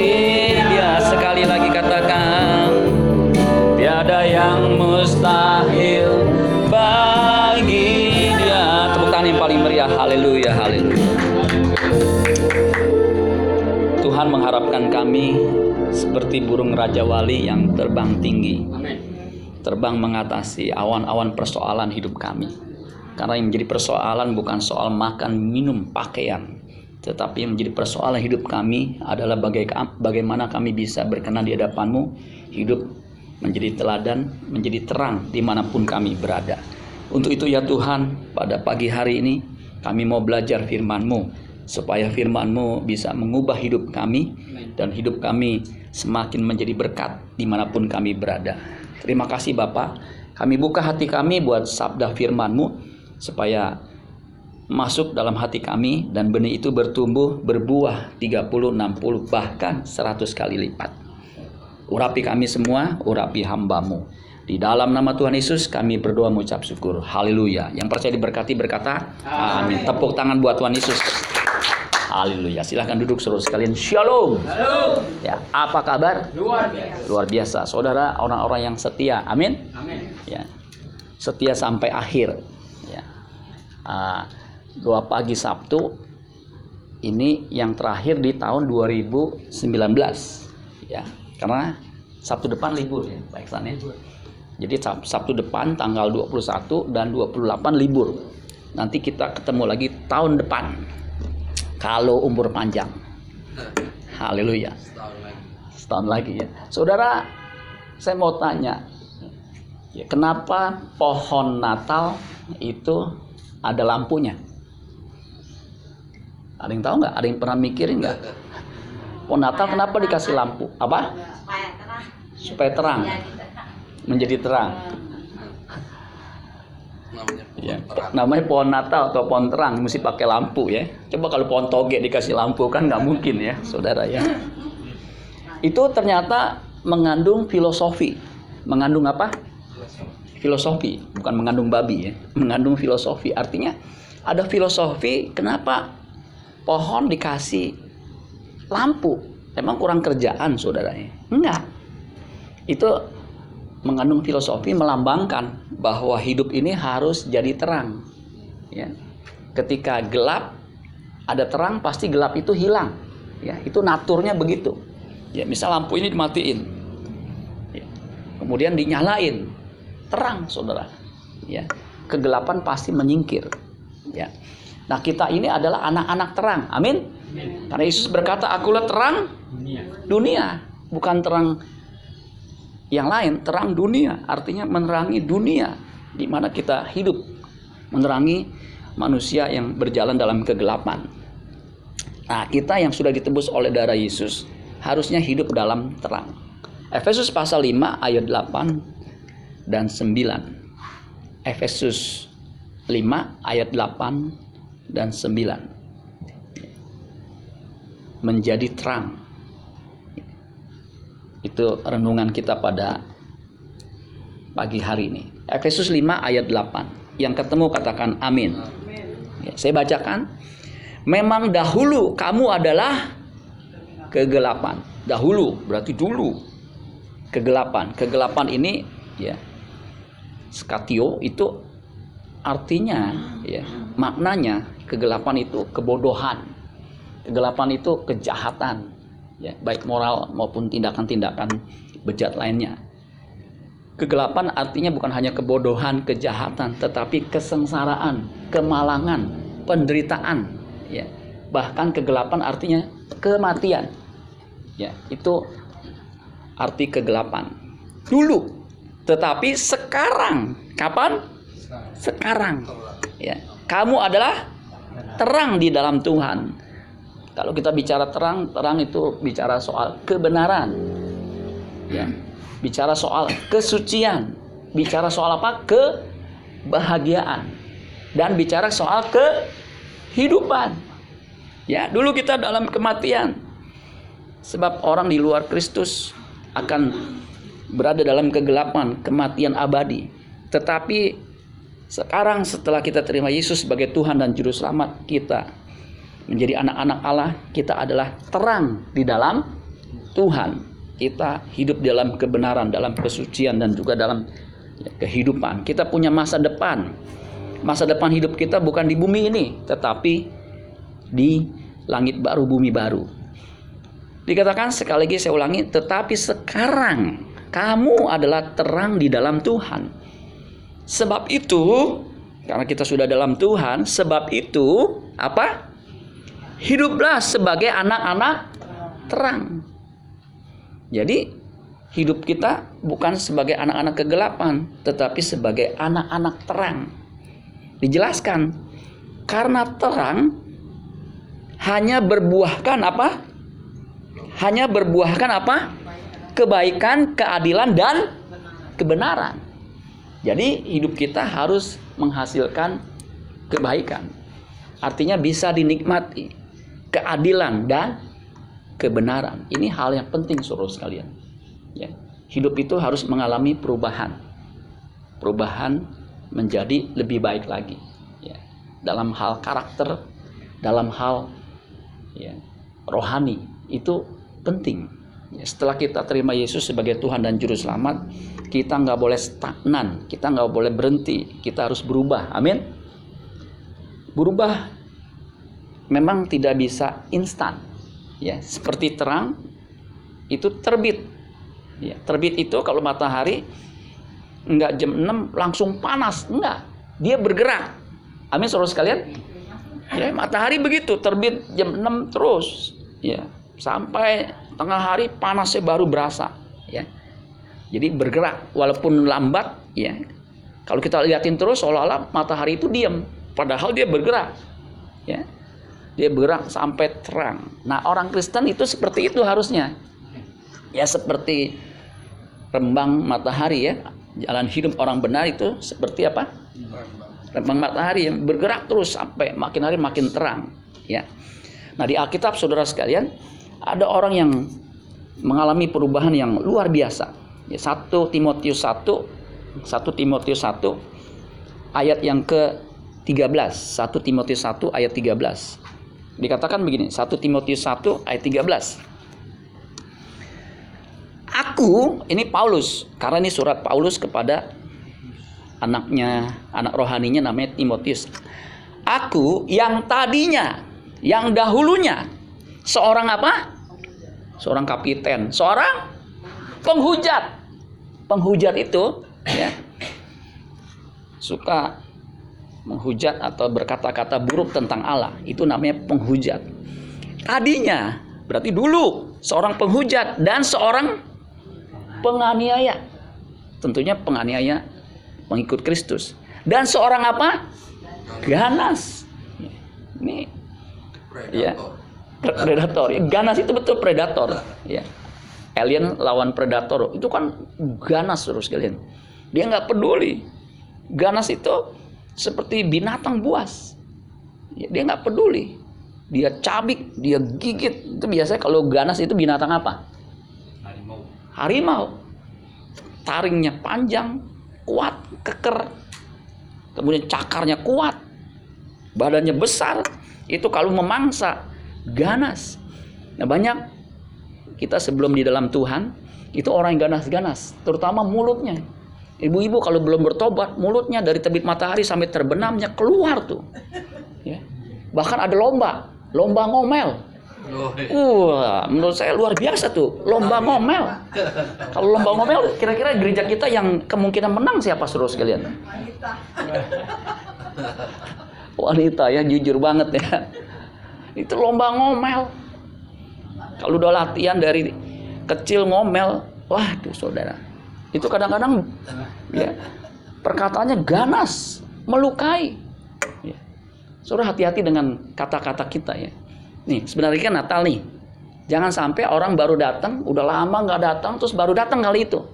lagi sekali lagi katakan tiada yang mustahil bagi dia. Tepuk tangan yang paling meriah. Haleluya haleluya. Tuhan mengharapkan kami seperti burung raja wali yang terbang tinggi. Terbang mengatasi awan-awan persoalan hidup kami. Karena yang menjadi persoalan bukan soal makan minum pakaian tetapi yang menjadi persoalan hidup kami adalah bagaimana kami bisa berkenan di hadapanmu, hidup menjadi teladan, menjadi terang di mana pun kami berada. Untuk itu ya Tuhan, pada pagi hari ini kami mau belajar firman-Mu, supaya firman-Mu bisa mengubah hidup kami, dan hidup kami semakin menjadi berkat di mana pun kami berada. Terima kasih Bapak, kami buka hati kami buat sabda firman-Mu, supaya masuk dalam hati kami dan benih itu bertumbuh berbuah 30, 60 bahkan 100 kali lipat. Urapi kami semua, urapi hambamu. Di dalam nama Tuhan Yesus kami berdoa mengucap syukur. Haleluya. Yang percaya diberkati berkata amin. Tepuk tangan buat Tuhan Yesus. Haleluya. Silahkan duduk saudara sekalian. Shalom. Halo. Ya, apa kabar? Luar biasa. Luar biasa. Saudara orang-orang yang setia. Amin. Amin. Ya. Setia sampai akhir. Ya. Ah, doa pagi Sabtu ini yang terakhir di tahun 2019 ya karena Sabtu depan libur ya Pak Iksan ya. Jadi Sabtu depan tanggal 21 dan 28 libur. Nanti kita ketemu lagi tahun depan. Kalau umur panjang. Haleluya. Setahun lagi. setahun lagi ya. Saudara saya mau tanya ya, kenapa pohon Natal itu ada lampunya ada yang tahu nggak? Ada yang pernah mikirin nggak? Pohon Natal kenapa dikasih lampu? Apa? supaya terang Jadi terang. menjadi terang. Namanya Ya, terang. namanya pohon Natal atau pohon terang mesti pakai lampu ya. Coba kalau pohon toge dikasih lampu kan nggak mungkin ya, saudara ya. Itu ternyata mengandung filosofi. Mengandung apa? Filosofi, bukan mengandung babi ya. Mengandung filosofi. Artinya ada filosofi kenapa pohon dikasih lampu. Emang kurang kerjaan saudaranya? Enggak. Itu mengandung filosofi melambangkan bahwa hidup ini harus jadi terang. Ya. Ketika gelap ada terang pasti gelap itu hilang. Ya, itu naturnya begitu. Ya, misal lampu ini dimatiin. Ya. Kemudian dinyalain. Terang, Saudara. Ya. Kegelapan pasti menyingkir. Ya. Nah, kita ini adalah anak-anak terang. Amin. Karena Yesus berkata, "Akulah terang Dunia. bukan terang yang lain, terang dunia, artinya menerangi dunia di mana kita hidup, menerangi manusia yang berjalan dalam kegelapan. Nah, kita yang sudah ditebus oleh darah Yesus harusnya hidup dalam terang. Efesus pasal 5 ayat 8 dan 9. Efesus 5 ayat 8 dan 9. Menjadi terang itu renungan kita pada pagi hari ini. Efesus 5 ayat 8. Yang ketemu katakan amin. Ya, saya bacakan. Memang dahulu kamu adalah kegelapan. Dahulu berarti dulu. Kegelapan. Kegelapan ini ya skatio itu artinya ya maknanya kegelapan itu kebodohan. Kegelapan itu kejahatan ya, baik moral maupun tindakan-tindakan bejat lainnya. Kegelapan artinya bukan hanya kebodohan, kejahatan, tetapi kesengsaraan, kemalangan, penderitaan, ya. Bahkan kegelapan artinya kematian. Ya, itu arti kegelapan. Dulu, tetapi sekarang, kapan? Sekarang. Ya. Kamu adalah terang di dalam Tuhan. Kalau kita bicara terang, terang itu bicara soal kebenaran. Ya. Bicara soal kesucian, bicara soal apa? Kebahagiaan. Dan bicara soal kehidupan. Ya, dulu kita dalam kematian. Sebab orang di luar Kristus akan berada dalam kegelapan, kematian abadi. Tetapi sekarang setelah kita terima Yesus sebagai Tuhan dan juru selamat kita menjadi anak-anak Allah, kita adalah terang di dalam Tuhan. Kita hidup dalam kebenaran, dalam kesucian dan juga dalam kehidupan. Kita punya masa depan. Masa depan hidup kita bukan di bumi ini, tetapi di langit baru, bumi baru. Dikatakan sekali lagi saya ulangi, tetapi sekarang kamu adalah terang di dalam Tuhan. Sebab itu, karena kita sudah dalam Tuhan, sebab itu apa? Hiduplah sebagai anak-anak terang. Jadi hidup kita bukan sebagai anak-anak kegelapan, tetapi sebagai anak-anak terang. Dijelaskan, karena terang hanya berbuahkan apa? Hanya berbuahkan apa? Kebaikan, keadilan, dan kebenaran. Jadi hidup kita harus menghasilkan kebaikan. Artinya bisa dinikmati keadilan dan kebenaran. Ini hal yang penting suruh sekalian. Ya. Hidup itu harus mengalami perubahan. Perubahan menjadi lebih baik lagi. Ya. Dalam hal karakter, dalam hal ya, rohani itu penting. Ya, setelah kita terima Yesus sebagai Tuhan dan Juru Selamat, kita nggak boleh stagnan, kita nggak boleh berhenti, kita harus berubah. Amin. Berubah memang tidak bisa instan. Ya seperti terang itu terbit. Ya terbit itu kalau matahari enggak jam 6 langsung panas. Enggak dia bergerak. Amin saudara sekalian? Ya matahari begitu terbit jam 6 terus. Ya sampai tengah hari panasnya baru berasa. Ya jadi bergerak walaupun lambat ya kalau kita liatin terus seolah-olah matahari itu diam padahal dia bergerak ya dia bergerak sampai terang. Nah, orang Kristen itu seperti itu harusnya. Ya seperti rembang matahari ya. Jalan hidup orang benar itu seperti apa? Rembang matahari yang bergerak terus sampai makin hari makin terang, ya. Nah, di Alkitab Saudara sekalian, ada orang yang mengalami perubahan yang luar biasa. Ya, 1 Timotius 1 1 Timotius 1 ayat yang ke 13. 1 Timotius 1 ayat 13. Dikatakan begini, 1 Timotius 1 ayat 13. Aku, ini Paulus, karena ini surat Paulus kepada anaknya, anak rohaninya namanya Timotius. Aku yang tadinya, yang dahulunya seorang apa? Seorang kapiten, seorang penghujat. Penghujat itu ya suka menghujat atau berkata-kata buruk tentang Allah. Itu namanya penghujat. Tadinya berarti dulu seorang penghujat dan seorang penganiaya. Tentunya penganiaya pengikut Kristus. Dan seorang apa? Ganas. Ini ya predator. Ganas itu betul predator ya alien lawan predator itu kan ganas terus kalian dia nggak peduli ganas itu seperti binatang buas. Dia nggak peduli. Dia cabik, dia gigit. Itu biasanya kalau ganas itu binatang apa? Harimau. Harimau. Taringnya panjang, kuat, keker. Kemudian cakarnya kuat. Badannya besar. Itu kalau memangsa ganas. Nah banyak kita sebelum di dalam Tuhan itu orang yang ganas-ganas, terutama mulutnya. Ibu-ibu kalau belum bertobat, mulutnya dari terbit matahari sampai terbenamnya keluar tuh. Ya. Bahkan ada lomba, lomba ngomel. Wah, menurut saya luar biasa tuh, lomba ngomel. Kalau lomba ngomel, kira-kira gereja kita yang kemungkinan menang siapa suruh sekalian? Wanita. Wanita ya, jujur banget ya. Itu lomba ngomel. Kalau udah latihan dari kecil ngomel, wah tuh saudara, itu kadang-kadang ya perkataannya ganas, melukai. Ya. Suruh hati-hati dengan kata-kata kita ya. Nih sebenarnya kan Natal nih. Jangan sampai orang baru datang, udah lama nggak datang, terus baru datang kali itu.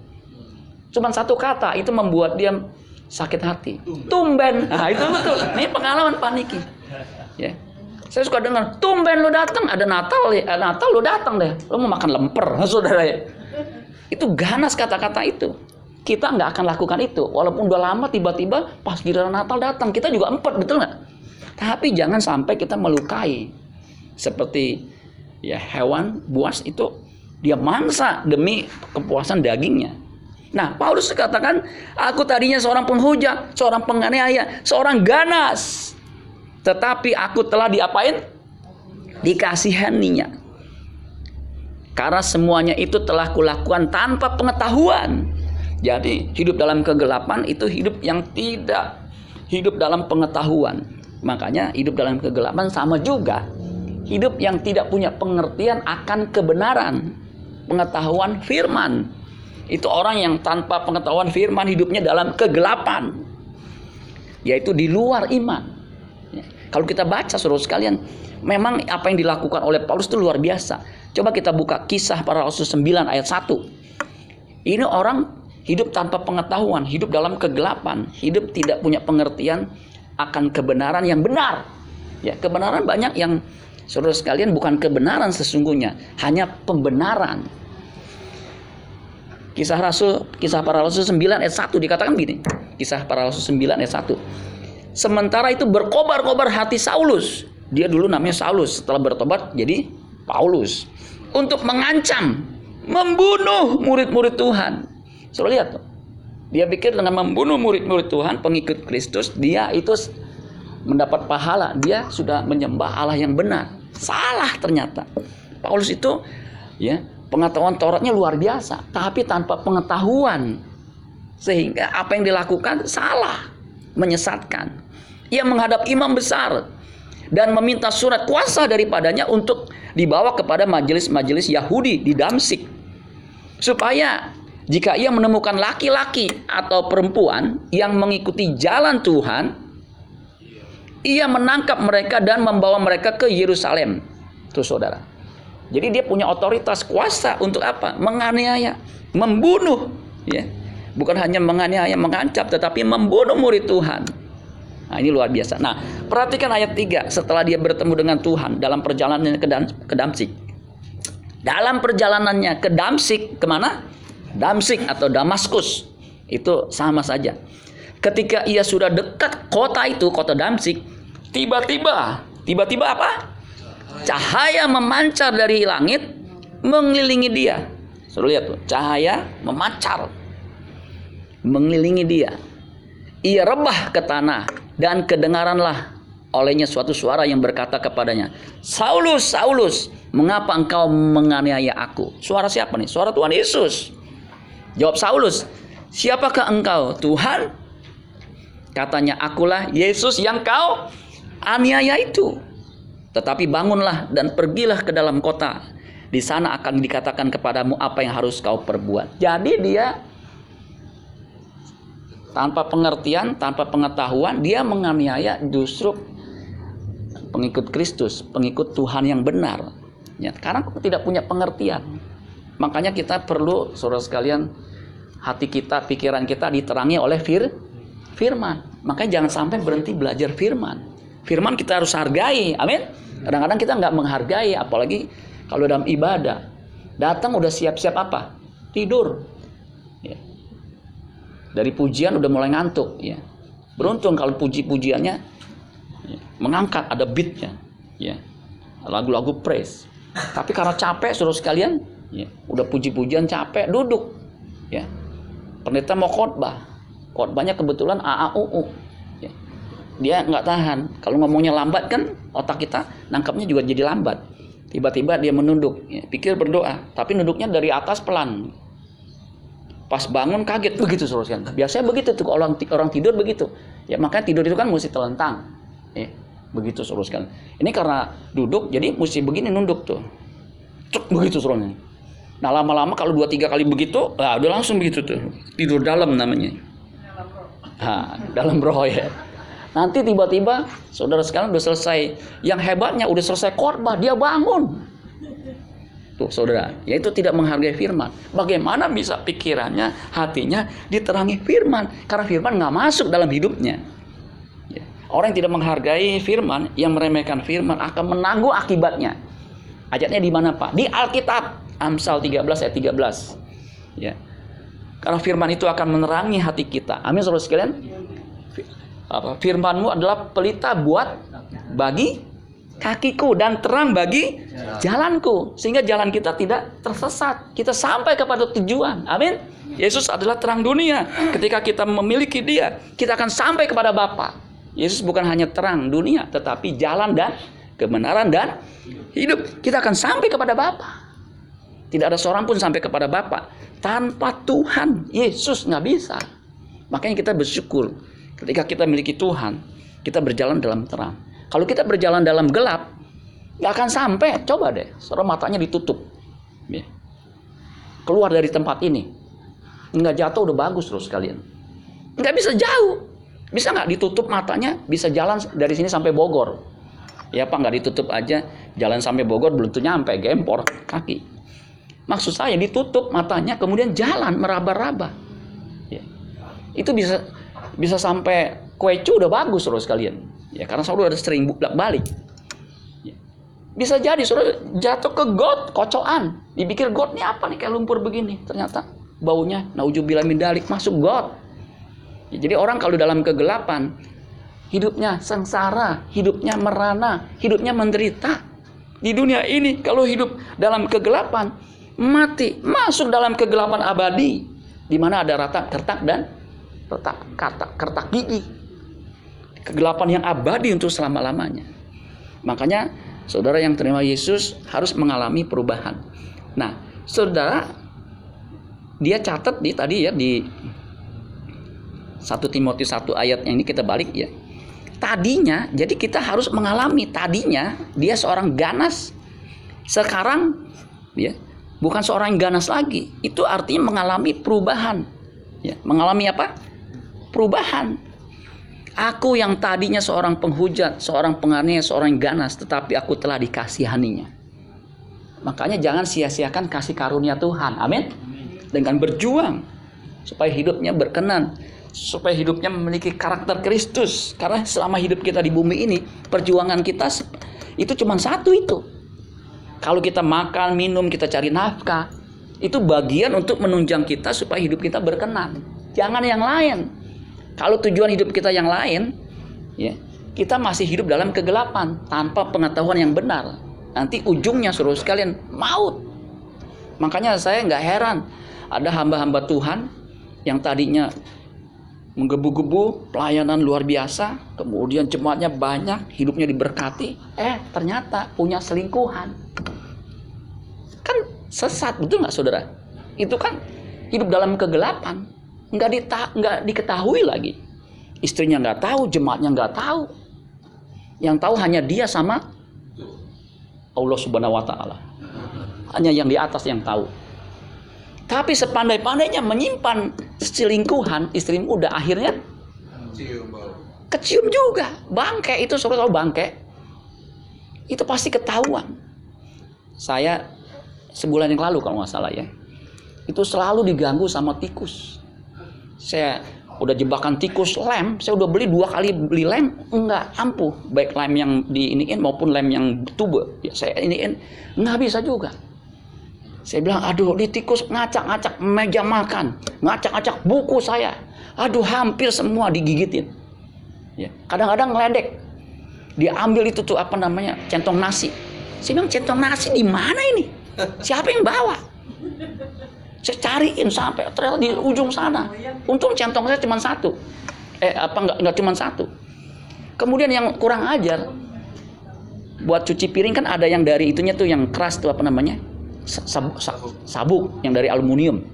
Cuman satu kata itu membuat dia sakit hati. Tumben. Nah, itu betul. Ini pengalaman paniki. Ya. Saya suka dengar, tumben lu datang, ada Natal ya, Natal lu datang deh. Lu mau makan lemper, saudara ya. Itu ganas kata-kata itu. Kita nggak akan lakukan itu. Walaupun udah lama tiba-tiba pas giliran Natal datang. Kita juga empat, betul nggak? Tapi jangan sampai kita melukai. seperti ya hewan buas itu dia mangsa demi kepuasan dagingnya. Nah, Paulus katakan, aku tadinya seorang penghujat, seorang penganiaya, seorang ganas. Tetapi aku telah diapain? Dikasihaninya. Karena semuanya itu telah kulakukan tanpa pengetahuan. Jadi hidup dalam kegelapan itu hidup yang tidak hidup dalam pengetahuan. Makanya hidup dalam kegelapan sama juga. Hidup yang tidak punya pengertian akan kebenaran. Pengetahuan firman. Itu orang yang tanpa pengetahuan firman hidupnya dalam kegelapan. Yaitu di luar iman. Kalau kita baca suruh sekalian, memang apa yang dilakukan oleh Paulus itu luar biasa. Coba kita buka kisah para rasul 9 ayat 1. Ini orang hidup tanpa pengetahuan, hidup dalam kegelapan, hidup tidak punya pengertian akan kebenaran yang benar. Ya, kebenaran banyak yang saudara sekalian bukan kebenaran sesungguhnya, hanya pembenaran. Kisah Rasul, kisah para Rasul 9 ayat 1 dikatakan gini. Kisah para Rasul 9 ayat 1. Sementara itu berkobar-kobar hati Saulus. Dia dulu namanya Saulus, setelah bertobat jadi Paulus. Untuk mengancam, membunuh murid-murid Tuhan. Saudara lihat. Dia pikir dengan membunuh murid-murid Tuhan, pengikut Kristus, dia itu mendapat pahala. Dia sudah menyembah Allah yang benar. Salah ternyata. Paulus itu ya, pengetahuan Tauratnya luar biasa, tapi tanpa pengetahuan. Sehingga apa yang dilakukan salah, menyesatkan. Ia menghadap imam besar dan meminta surat kuasa daripadanya untuk dibawa kepada majelis-majelis Yahudi di Damsik supaya jika ia menemukan laki-laki atau perempuan yang mengikuti jalan Tuhan, ia menangkap mereka dan membawa mereka ke Yerusalem. Tuh saudara. Jadi dia punya otoritas kuasa untuk apa? Menganiaya, membunuh, ya. Bukan hanya menganiaya, mengancam, tetapi membunuh murid Tuhan. Nah, ini luar biasa. Nah, perhatikan ayat 3 setelah dia bertemu dengan Tuhan dalam perjalanannya ke, ke Damsik. Dalam perjalanannya ke Damsik, ke mana? Damsik atau Damaskus itu sama saja. Ketika ia sudah dekat kota itu, kota Damsik, tiba-tiba, tiba-tiba apa? Cahaya memancar dari langit mengelilingi dia. Suruh lihat tuh, cahaya memancar mengelilingi dia. Ia rebah ke tanah dan kedengaranlah olehnya suatu suara yang berkata kepadanya, Saulus, Saulus, mengapa engkau menganiaya aku? Suara siapa nih? Suara Tuhan Yesus. Jawab Saulus, siapakah engkau? Tuhan? Katanya, akulah Yesus yang kau aniaya itu. Tetapi bangunlah dan pergilah ke dalam kota. Di sana akan dikatakan kepadamu apa yang harus kau perbuat. Jadi dia tanpa pengertian, tanpa pengetahuan, dia menganiaya justru pengikut Kristus, pengikut Tuhan yang benar. Ya, karena tidak punya pengertian. Makanya kita perlu saudara sekalian hati kita, pikiran kita diterangi oleh fir firman. Makanya jangan sampai berhenti belajar firman. Firman kita harus hargai. Amin. Kadang-kadang kita nggak menghargai, apalagi kalau dalam ibadah. Datang udah siap-siap apa? Tidur. Dari pujian udah mulai ngantuk. Ya. Beruntung kalau puji-pujiannya ya, mengangkat, ada beatnya. Ya. Lagu-lagu praise. Tapi karena capek, suruh sekalian, ya, udah puji-pujian capek, duduk. Ya, pendeta mau khotbah khotbahnya kebetulan AAUU ya. dia nggak tahan kalau ngomongnya lambat kan otak kita nangkapnya juga jadi lambat tiba-tiba dia menunduk ya. pikir berdoa tapi nunduknya dari atas pelan pas bangun kaget begitu saudara biasanya begitu tuh orang orang tidur begitu ya makanya tidur itu kan mesti telentang ya begitu saudara ini karena duduk jadi mesti begini nunduk tuh cek begitu saudara Nah lama-lama kalau dua tiga kali begitu, nah udah langsung begitu tuh tidur dalam namanya. Nah, dalam roh ya. Nanti tiba-tiba saudara sekarang udah selesai. Yang hebatnya udah selesai khotbah, dia bangun. Tuh saudara, yaitu tidak menghargai firman. Bagaimana bisa pikirannya, hatinya diterangi firman? Karena firman nggak masuk dalam hidupnya. Ya. Orang yang tidak menghargai firman, yang meremehkan firman akan menanggung akibatnya. Ayatnya di mana Pak? Di Alkitab. Amsal 13 ayat 13. Ya. Karena firman itu akan menerangi hati kita. Amin saudara sekalian. Firmanmu adalah pelita buat bagi kakiku dan terang bagi jalanku sehingga jalan kita tidak tersesat. Kita sampai kepada tujuan. Amin. Yesus adalah terang dunia. Ketika kita memiliki dia kita akan sampai kepada Bapa. Yesus bukan hanya terang dunia tetapi jalan dan kebenaran dan hidup. Kita akan sampai kepada Bapa. Tidak ada seorang pun sampai kepada Bapa. Tanpa Tuhan Yesus nggak bisa. Makanya kita bersyukur. Ketika kita memiliki Tuhan kita berjalan dalam terang kalau kita berjalan dalam gelap, nggak akan sampai. Coba deh, seorang matanya ditutup. Ya. Keluar dari tempat ini. Nggak jatuh udah bagus terus kalian. Nggak bisa jauh. Bisa nggak ditutup matanya, bisa jalan dari sini sampai Bogor. Ya Pak, nggak ditutup aja, jalan sampai Bogor belum tuh nyampe, gempor kaki. Maksud saya ditutup matanya, kemudian jalan meraba-raba. Ya. Itu bisa bisa sampai kue udah bagus terus kalian. Ya karena saudara ada sering balik. Ya. Bisa jadi saudara jatuh ke got, kocoan. Dipikir got ini apa nih kayak lumpur begini. Ternyata baunya naujubillah min dalik masuk got. Ya, jadi orang kalau dalam kegelapan hidupnya sengsara, hidupnya merana, hidupnya menderita. Di dunia ini kalau hidup dalam kegelapan mati, masuk dalam kegelapan abadi di mana ada rata kertak dan retak kata kertak gigi kegelapan yang abadi untuk selama-lamanya. Makanya saudara yang terima Yesus harus mengalami perubahan. Nah, saudara dia catat di tadi ya di 1 Timotius 1 ayat yang ini kita balik ya. Tadinya, jadi kita harus mengalami tadinya dia seorang ganas. Sekarang ya, bukan seorang yang ganas lagi. Itu artinya mengalami perubahan. Ya, mengalami apa? Perubahan. Aku yang tadinya seorang penghujat, seorang penganiaya, seorang ganas, tetapi aku telah dikasihaninya. Makanya jangan sia-siakan kasih karunia Tuhan. Amin. Dengan berjuang supaya hidupnya berkenan, supaya hidupnya memiliki karakter Kristus. Karena selama hidup kita di bumi ini, perjuangan kita itu cuma satu itu. Kalau kita makan, minum, kita cari nafkah, itu bagian untuk menunjang kita supaya hidup kita berkenan. Jangan yang lain. Kalau tujuan hidup kita yang lain, ya, kita masih hidup dalam kegelapan tanpa pengetahuan yang benar. Nanti ujungnya suruh sekalian maut. Makanya saya nggak heran ada hamba-hamba Tuhan yang tadinya menggebu-gebu pelayanan luar biasa, kemudian jemaatnya banyak, hidupnya diberkati, eh ternyata punya selingkuhan. Kan sesat, betul nggak saudara? Itu kan hidup dalam kegelapan nggak dita nggak diketahui lagi. Istrinya nggak tahu jemaatnya nggak tahu. Yang tahu hanya dia sama Allah subhanahu wa taala. Hanya yang di atas yang tahu. Tapi sepandai-pandainya menyimpan selingkuhan istri muda akhirnya kecium juga. Bangke itu saudara tahu bangke. Itu pasti ketahuan. Saya sebulan yang lalu kalau nggak salah ya. Itu selalu diganggu sama tikus saya udah jebakan tikus lem, saya udah beli dua kali beli lem, enggak ampuh, baik lem yang di iniin maupun lem yang tube, ya saya iniin nggak bisa juga. Saya bilang, aduh, di tikus ngacak-ngacak meja makan, ngacak-ngacak buku saya, aduh hampir semua digigitin. Ya, kadang-kadang ngeledek, dia ambil itu tuh apa namanya centong nasi. Saya bilang centong nasi di mana ini? Siapa yang bawa? Saya cariin sampai trail di ujung sana. Untung centong saya cuma satu. Eh apa nggak nggak cuma satu. Kemudian yang kurang ajar buat cuci piring kan ada yang dari itunya tuh yang keras tuh apa namanya sabuk, sabuk, sabuk yang dari aluminium.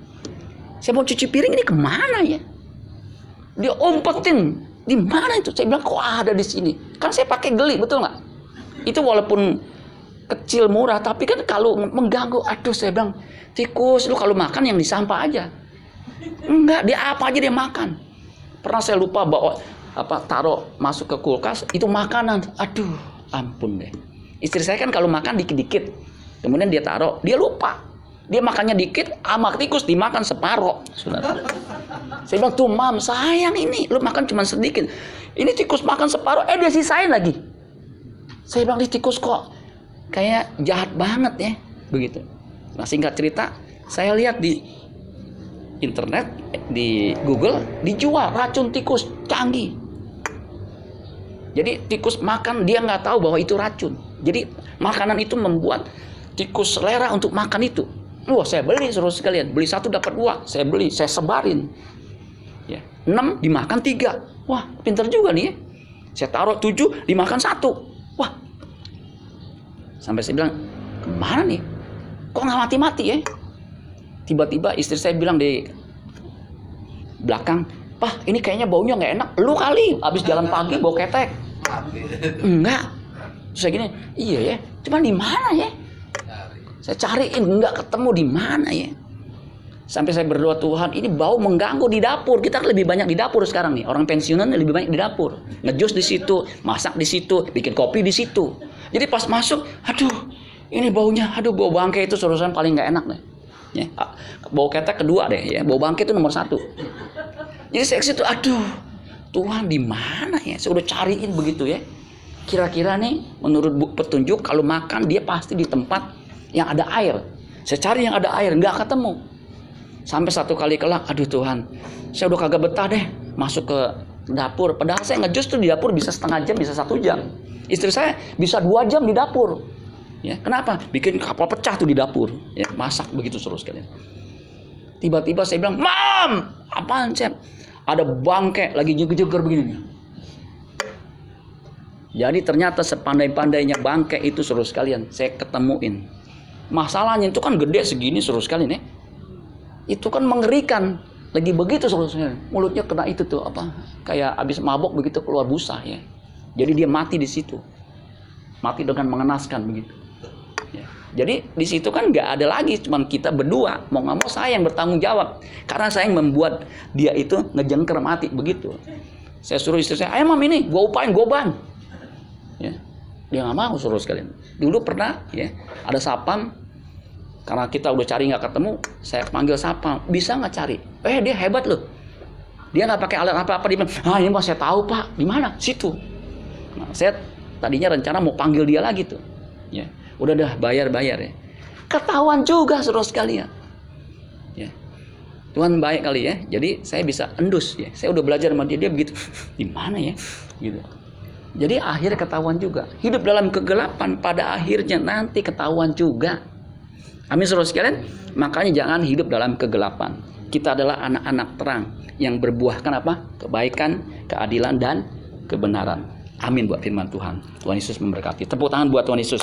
Saya mau cuci piring ini ke mana ya? Dia umpetin di mana itu? Saya bilang kok ada di sini? Kan saya pakai geli betul nggak? Itu walaupun kecil murah. Tapi kan kalau mengganggu aduh saya bilang tikus lu kalau makan yang di sampah aja. Enggak dia apa aja dia makan. Pernah saya lupa bawa apa taruh masuk ke kulkas itu makanan. Aduh ampun deh. Istri saya kan kalau makan dikit-dikit kemudian dia taruh dia lupa. Dia makannya dikit sama tikus dimakan separoh. Saya bilang tuh mam sayang ini. Lu makan cuma sedikit. Ini tikus makan separoh eh dia sisain lagi. Saya bilang di tikus kok kayak jahat banget ya begitu nah singkat cerita saya lihat di internet di Google dijual racun tikus canggih Jadi tikus makan dia nggak tahu bahwa itu racun. Jadi makanan itu membuat tikus selera untuk makan itu. Wah saya beli seluruh sekalian. Beli satu dapat dua. Saya beli, saya sebarin. Ya. Enam dimakan tiga. Wah pinter juga nih ya. Saya taruh tujuh dimakan satu. Sampai saya bilang ke mana nih? Kok nggak mati-mati ya? Tiba-tiba istri saya bilang di belakang, Pah ini kayaknya baunya nggak enak. Lu kali habis jalan pagi bau ketek. Enggak. Terus saya gini, iya ya. Cuman di mana ya? Saya cariin nggak ketemu di mana ya. Sampai saya berdoa Tuhan, ini bau mengganggu di dapur. Kita lebih banyak di dapur sekarang nih. Orang pensiunan lebih banyak di dapur. Ngejus di situ, masak di situ, bikin kopi di situ. Jadi pas masuk, aduh, ini baunya, aduh bau bangkai itu suruhan paling nggak enak deh. Ya, bau ketek kedua deh ya, bau bangkai itu nomor satu. Jadi saya ke situ, aduh, Tuhan di mana ya? Saya udah cariin begitu ya. Kira-kira nih, menurut petunjuk kalau makan dia pasti di tempat yang ada air. Saya cari yang ada air, nggak ketemu. Sampai satu kali kelak, aduh Tuhan, saya udah kagak betah deh masuk ke dapur. Padahal saya ngejus tuh di dapur bisa setengah jam, bisa satu jam. Istri saya bisa dua jam di dapur. Ya, kenapa? Bikin kapal pecah tuh di dapur. Ya, masak begitu terus kalian. Tiba-tiba saya bilang, Mam, apaan Cep? Ada bangke lagi jeger-jeger begini. Jadi ternyata sepandai-pandainya bangke itu seluruh sekalian saya ketemuin. Masalahnya itu kan gede segini seluruh sekalian ya. Itu kan mengerikan. Lagi begitu sekalian. Mulutnya kena itu tuh apa? Kayak habis mabok begitu keluar busa ya. Jadi dia mati di situ. Mati dengan mengenaskan begitu. Ya. Jadi di situ kan nggak ada lagi, cuman kita berdua mau nggak mau saya yang bertanggung jawab karena saya yang membuat dia itu ngejengker mati begitu. Saya suruh istri saya, ayo mam ini, gue upain, gue ban. Ya. Dia nggak mau suruh sekalian. Dulu pernah ya ada sapam karena kita udah cari nggak ketemu, saya panggil sapam, bisa nggak cari? Eh dia hebat loh. Dia nggak pakai alat apa-apa dia bilang, ah ini mah saya tahu pak, di mana? Situ. Nah, saya tadinya rencana mau panggil dia lagi tuh. Ya udah dah bayar-bayar ya. Ketahuan juga saudara sekalian. Ya. Tuhan baik kali ya. Jadi saya bisa endus ya. Saya udah belajar sama dia dia begitu. Di mana ya? Gitu. Jadi akhir ketahuan juga. Hidup dalam kegelapan pada akhirnya nanti ketahuan juga. Amin saudara sekalian. Makanya jangan hidup dalam kegelapan. Kita adalah anak-anak terang yang berbuahkan apa? Kebaikan, keadilan dan kebenaran. Amin buat firman Tuhan. Tuhan Yesus memberkati. Tepuk tangan buat Tuhan Yesus.